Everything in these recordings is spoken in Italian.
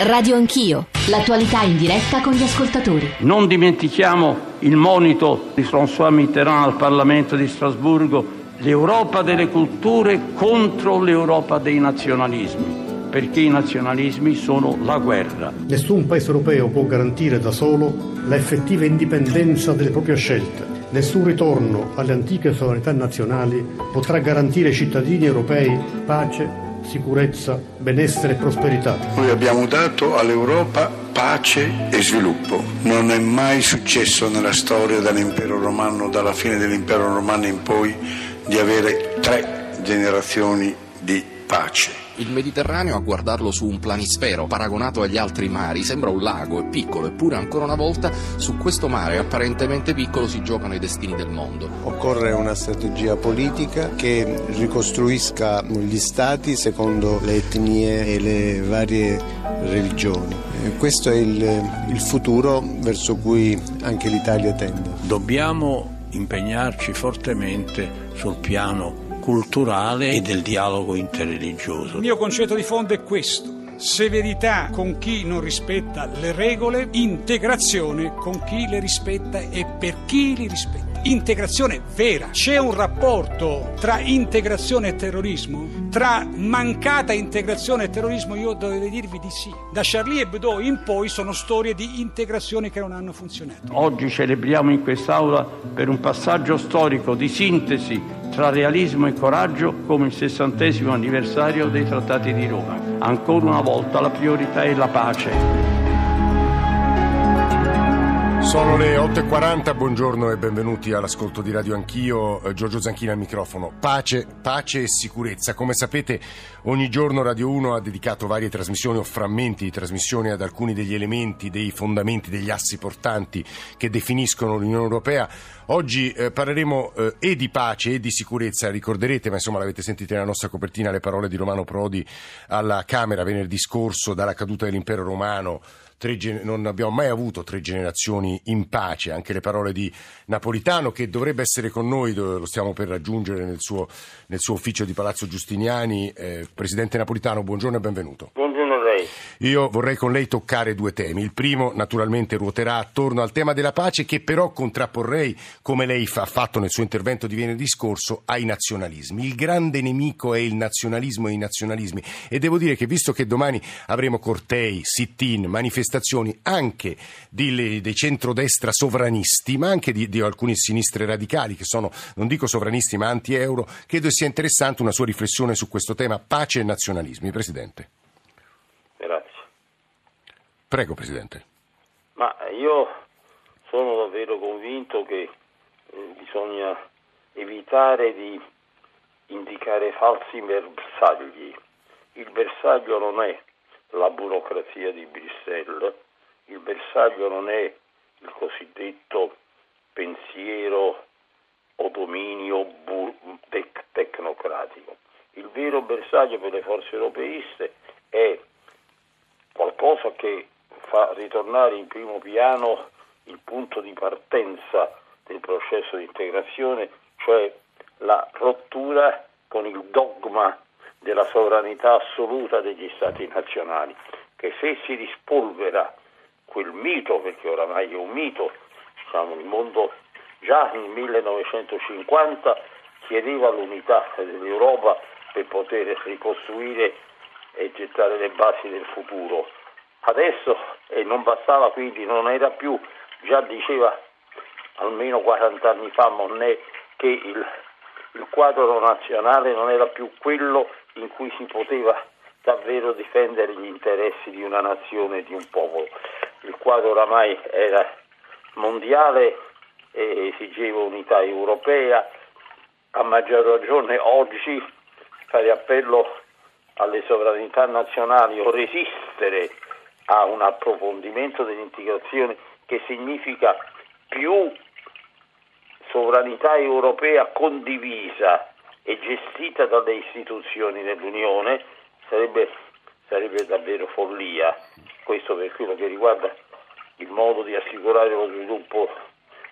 Radio Anch'io, l'attualità in diretta con gli ascoltatori. Non dimentichiamo il monito di François Mitterrand al Parlamento di Strasburgo, l'Europa delle culture contro l'Europa dei nazionalismi perché i nazionalismi sono la guerra. Nessun paese europeo può garantire da solo l'effettiva indipendenza delle proprie scelte. Nessun ritorno alle antiche sovranità nazionali potrà garantire ai cittadini europei pace, sicurezza, benessere e prosperità. Noi abbiamo dato all'Europa pace e sviluppo. Non è mai successo nella storia dell'impero romano, dalla fine dell'impero romano in poi, di avere tre generazioni di pace. Il Mediterraneo, a guardarlo su un planisfero paragonato agli altri mari, sembra un lago, è piccolo, eppure ancora una volta su questo mare apparentemente piccolo si giocano i destini del mondo. Occorre una strategia politica che ricostruisca gli stati secondo le etnie e le varie religioni. E questo è il, il futuro verso cui anche l'Italia tende. Dobbiamo impegnarci fortemente sul piano culturale e del dialogo interreligioso. Il mio concetto di fondo è questo. Severità con chi non rispetta le regole, integrazione con chi le rispetta e per chi li rispetta integrazione vera. C'è un rapporto tra integrazione e terrorismo? Tra mancata integrazione e terrorismo io dovevo dirvi di sì. Da Charlie Hebdo in poi sono storie di integrazione che non hanno funzionato. Oggi celebriamo in quest'Aula per un passaggio storico di sintesi tra realismo e coraggio come il sessantesimo anniversario dei trattati di Roma. Ancora una volta la priorità è la pace. Sono le 8.40, buongiorno e benvenuti all'ascolto di Radio Anch'io, eh, Giorgio Zanchini al microfono. Pace, pace e sicurezza. Come sapete ogni giorno Radio 1 ha dedicato varie trasmissioni o frammenti di trasmissioni ad alcuni degli elementi, dei fondamenti, degli assi portanti che definiscono l'Unione Europea. Oggi eh, parleremo eh, e di pace e di sicurezza, ricorderete, ma insomma l'avete sentito nella nostra copertina, le parole di Romano Prodi alla Camera venerdì scorso dalla caduta dell'impero romano tre, non abbiamo mai avuto tre generazioni in pace, anche le parole di Napolitano che dovrebbe essere con noi, lo stiamo per raggiungere nel suo, nel suo ufficio di Palazzo Giustiniani. Eh, Presidente Napolitano, buongiorno e benvenuto. Buongiorno lei. Io vorrei con lei toccare due temi. Il primo naturalmente ruoterà attorno al tema della pace che però contrapporrei, come lei ha fatto nel suo intervento di venerdì scorso, ai nazionalismi. Il grande nemico è il nazionalismo e i nazionalismi e devo dire che visto che domani avremo cortei, sit-in, manifestazioni anche di, dei centrodestra sovranisti, ma anche di, di alcune sinistre radicali che sono, non dico sovranisti ma anti-euro, credo sia interessante una sua riflessione su questo tema pace e nazionalismi. Presidente. Prego, Presidente. Ma io sono davvero convinto che eh, bisogna evitare di indicare falsi bersagli. Il bersaglio non è la burocrazia di Bruxelles, il bersaglio non è il cosiddetto pensiero o dominio bu- tec- tecnocratico. Il vero bersaglio per le forze europeiste è qualcosa che fa ritornare in primo piano il punto di partenza del processo di integrazione, cioè la rottura con il dogma della sovranità assoluta degli Stati nazionali, che se si rispolvera quel mito, perché oramai è un mito, diciamo, il mondo già nel 1950 chiedeva l'unità dell'Europa per poter ricostruire e gettare le basi del futuro. Adesso e non bastava quindi, non era più, già diceva almeno 40 anni fa Monnet che il, il quadro nazionale non era più quello in cui si poteva davvero difendere gli interessi di una nazione, di un popolo. Il quadro oramai era mondiale e esigeva unità europea, a maggior ragione oggi fare appello alle sovranità nazionali o resistere a un approfondimento dell'integrazione che significa più sovranità europea condivisa e gestita dalle istituzioni dell'Unione sarebbe, sarebbe davvero follia. Questo per quello che riguarda il modo di assicurare lo sviluppo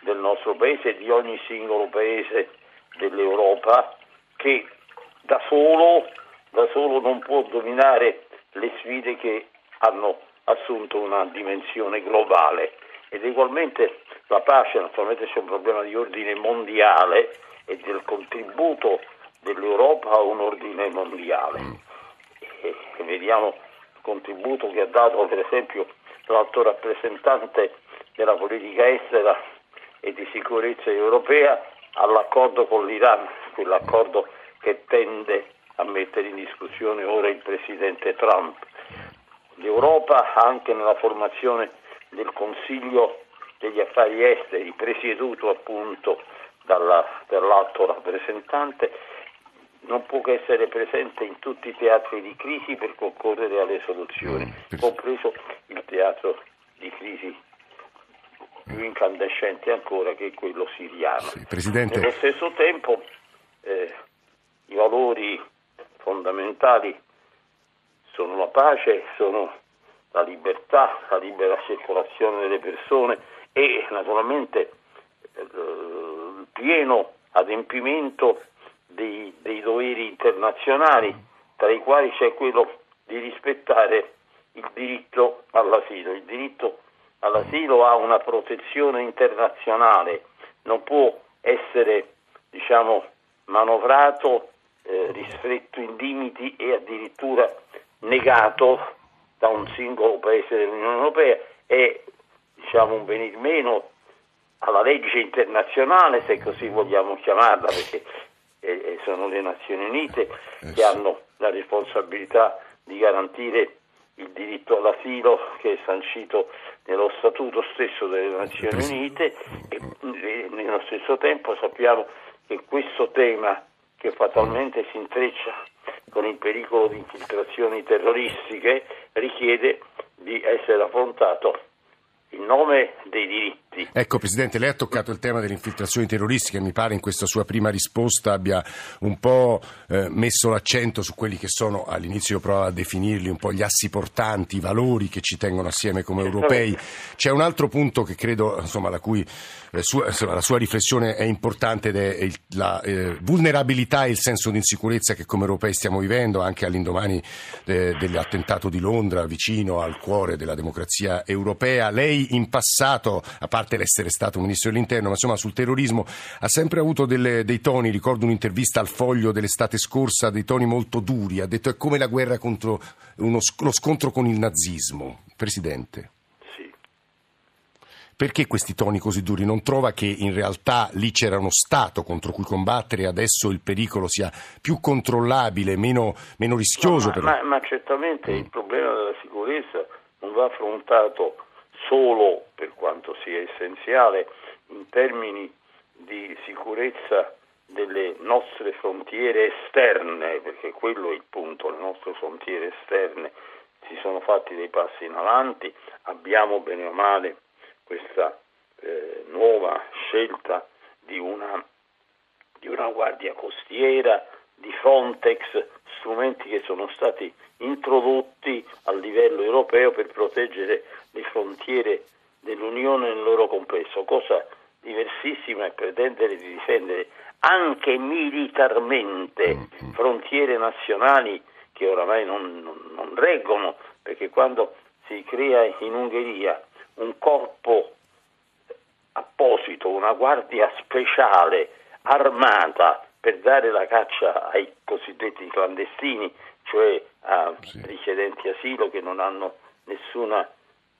del nostro paese e di ogni singolo paese dell'Europa che da solo, da solo non può dominare le sfide che hanno assunto una dimensione globale ed ugualmente la pace, naturalmente c'è un problema di ordine mondiale e del contributo dell'Europa a un ordine mondiale. E, e vediamo il contributo che ha dato per esempio l'alto rappresentante della politica estera e di sicurezza europea all'accordo con l'Iran, quell'accordo che tende a mettere in discussione ora il presidente Trump. L'Europa anche nella formazione del Consiglio degli affari esteri, presieduto appunto dalla, dall'alto rappresentante, non può che essere presente in tutti i teatri di crisi per concorrere alle soluzioni, mm, compreso il teatro di crisi più incandescente ancora che è quello siriano. Sì, Nello stesso tempo eh, i valori fondamentali sono la pace, sono la libertà, la libera circolazione delle persone e naturalmente eh, il pieno adempimento dei, dei doveri internazionali, tra i quali c'è quello di rispettare il diritto all'asilo. Il diritto all'asilo ha una protezione internazionale, non può essere diciamo, manovrato, eh, ristretto in limiti e addirittura negato da un singolo paese dell'Unione Europea è diciamo, un venir meno alla legge internazionale, se così vogliamo chiamarla, perché eh, sono le Nazioni Unite eh, che hanno la responsabilità di garantire il diritto all'asilo che è sancito nello statuto stesso delle Nazioni Unite e, e nello stesso tempo sappiamo che questo tema che fatalmente si intreccia con il pericolo di infiltrazioni terroristiche richiede di essere affrontato in nome dei diritti. Ecco Presidente, lei ha toccato il tema delle infiltrazioni terroristiche, mi pare in questa sua prima risposta abbia un po' eh, messo l'accento su quelli che sono, all'inizio io provavo a definirli un po' gli assi portanti, i valori che ci tengono assieme come europei. C'è un altro punto che credo, insomma, la cui eh, sua, insomma, la sua riflessione è importante ed è il, la eh, vulnerabilità e il senso di insicurezza che come europei stiamo vivendo anche all'indomani eh, dell'attentato di Londra, vicino al cuore della democrazia europea. Lei in passato, a parte l'essere stato ministro dell'interno, ma insomma sul terrorismo ha sempre avuto delle, dei toni, ricordo un'intervista al foglio dell'estate scorsa, dei toni molto duri, ha detto è come la guerra contro uno, lo scontro con il nazismo. Presidente. Perché questi toni così duri? Non trova che in realtà lì c'era uno Stato contro cui combattere e adesso il pericolo sia più controllabile, meno, meno rischioso? No, ma, ma, ma, certamente mm. il problema della sicurezza non va affrontato solo per quanto sia essenziale in termini di sicurezza delle nostre frontiere esterne, perché quello è il punto, le nostre frontiere esterne. Si sono fatti dei passi in avanti, abbiamo bene o male questa eh, nuova scelta di una, di una guardia costiera, di Frontex, strumenti che sono stati introdotti a livello europeo per proteggere le frontiere dell'Unione nel loro complesso, cosa diversissima è pretendere di difendere anche militarmente mm-hmm. frontiere nazionali che oramai non, non, non reggono, perché quando si crea in Ungheria un corpo apposito, una guardia speciale armata per dare la caccia ai cosiddetti clandestini, cioè a sì. richiedenti asilo che non hanno nessuna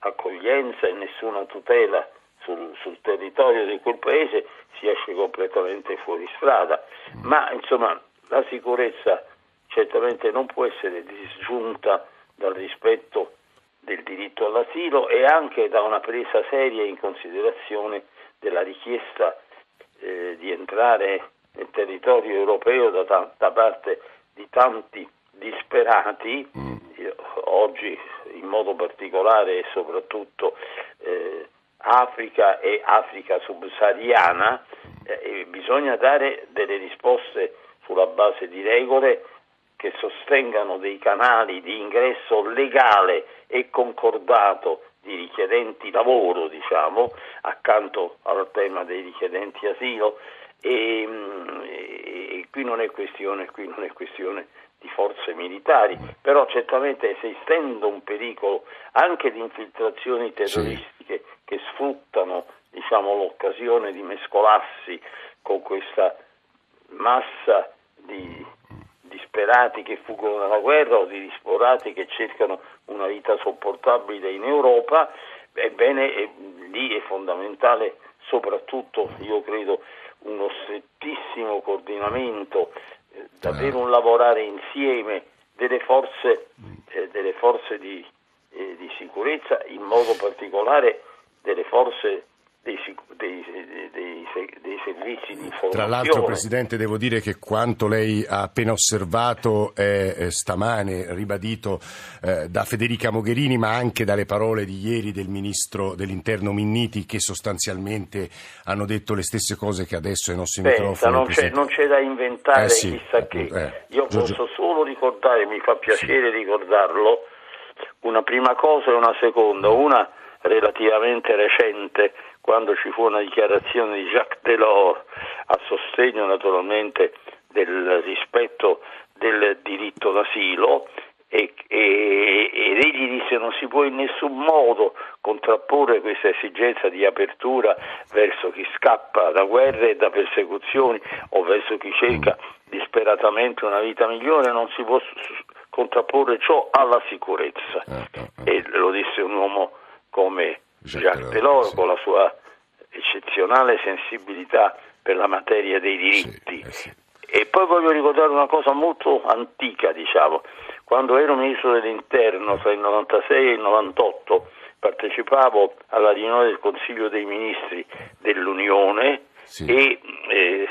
accoglienza e nessuna tutela sul, sul, territorio di quel paese, si esce completamente fuori strada. Ma insomma la sicurezza certamente non può essere disgiunta dal rispetto del diritto all'asilo e anche da una presa seria in considerazione della richiesta eh, di entrare nel territorio europeo da, da parte di tanti disperati, mm. oggi in modo particolare e soprattutto eh, Africa e Africa subsahariana, eh, bisogna dare delle risposte sulla base di regole che sostengano dei canali di ingresso legale e concordato di richiedenti lavoro, diciamo, accanto al tema dei richiedenti asilo. E, e, e qui, non questione, qui non è questione di forze militari, però certamente esistendo un pericolo anche di infiltrazioni terroristiche sì. che sfruttano diciamo, l'occasione di mescolarsi con questa massa di disperati che fuggono dalla guerra o di disperati che cercano una vita sopportabile in Europa, ebbene è, lì è fondamentale soprattutto, io credo, uno strettissimo coordinamento, eh, davvero un lavorare insieme delle forze, eh, delle forze di, eh, di sicurezza, in modo particolare delle forze dei, dei, dei, dei, servizi di informazione. Tra l'altro, Presidente, devo dire che quanto lei ha appena osservato è eh, stamane ribadito eh, da Federica Mogherini, ma anche dalle parole di ieri del Ministro dell'Interno Minniti, che sostanzialmente hanno detto le stesse cose che adesso ai nostri Pensa, microfoni. Non c'è, non c'è, da inventare eh sì, chissà che. Eh, Io Giorgio... posso solo ricordare, mi fa piacere sì. ricordarlo, una prima cosa e una seconda. Una relativamente recente quando ci fu una dichiarazione di Jacques Delors a sostegno naturalmente del rispetto del diritto d'asilo e, e, ed egli disse non si può in nessun modo contrapporre questa esigenza di apertura verso chi scappa da guerre e da persecuzioni o verso chi cerca disperatamente una vita migliore, non si può contrapporre ciò alla sicurezza. Eh, eh. E lo disse un uomo come Jacques Delors con la sua eccezionale sensibilità per la materia dei diritti. Sì, eh sì. E poi voglio ricordare una cosa molto antica, diciamo. Quando ero ministro dell'interno tra il 96 e il 98 partecipavo alla riunione del Consiglio dei Ministri dell'Unione sì. e eh,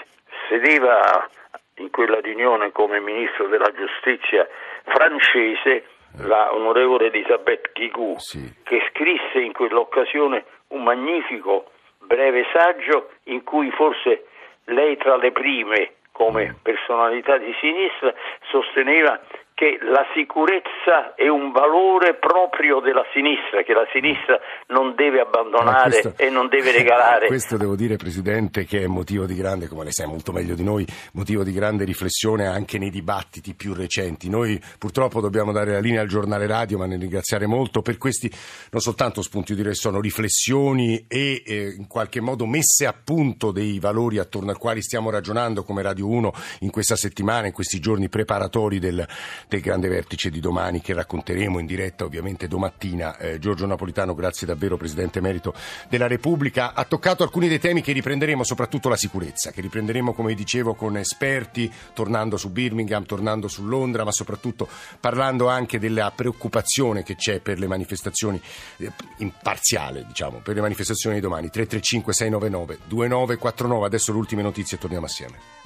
sedeva in quella riunione come ministro della giustizia francese la onorevole Elisabeth Guigou, sì. che scrisse in quell'occasione un magnifico breve saggio in cui forse lei tra le prime come mm. personalità di sinistra sosteneva che la sicurezza è un valore proprio della sinistra, che la sinistra non deve abbandonare questo, e non deve regalare. Questo devo dire, Presidente, che è motivo di grande, come lei sa molto meglio di noi, motivo di grande riflessione anche nei dibattiti più recenti. Noi purtroppo dobbiamo dare la linea al giornale radio, ma ne ringraziare molto per questi non soltanto spunti di dire, sono riflessioni e eh, in qualche modo messe a punto dei valori attorno ai quali stiamo ragionando come Radio 1 in questa settimana, in questi giorni preparatori del del grande vertice di domani che racconteremo in diretta ovviamente domattina. Eh, Giorgio Napolitano, grazie davvero Presidente Emerito della Repubblica. Ha toccato alcuni dei temi che riprenderemo, soprattutto la sicurezza, che riprenderemo come dicevo con esperti, tornando su Birmingham, tornando su Londra, ma soprattutto parlando anche della preoccupazione che c'è per le manifestazioni eh, imparziale, diciamo, per le manifestazioni di domani. 335 699 2949. Adesso le ultime notizie e torniamo assieme.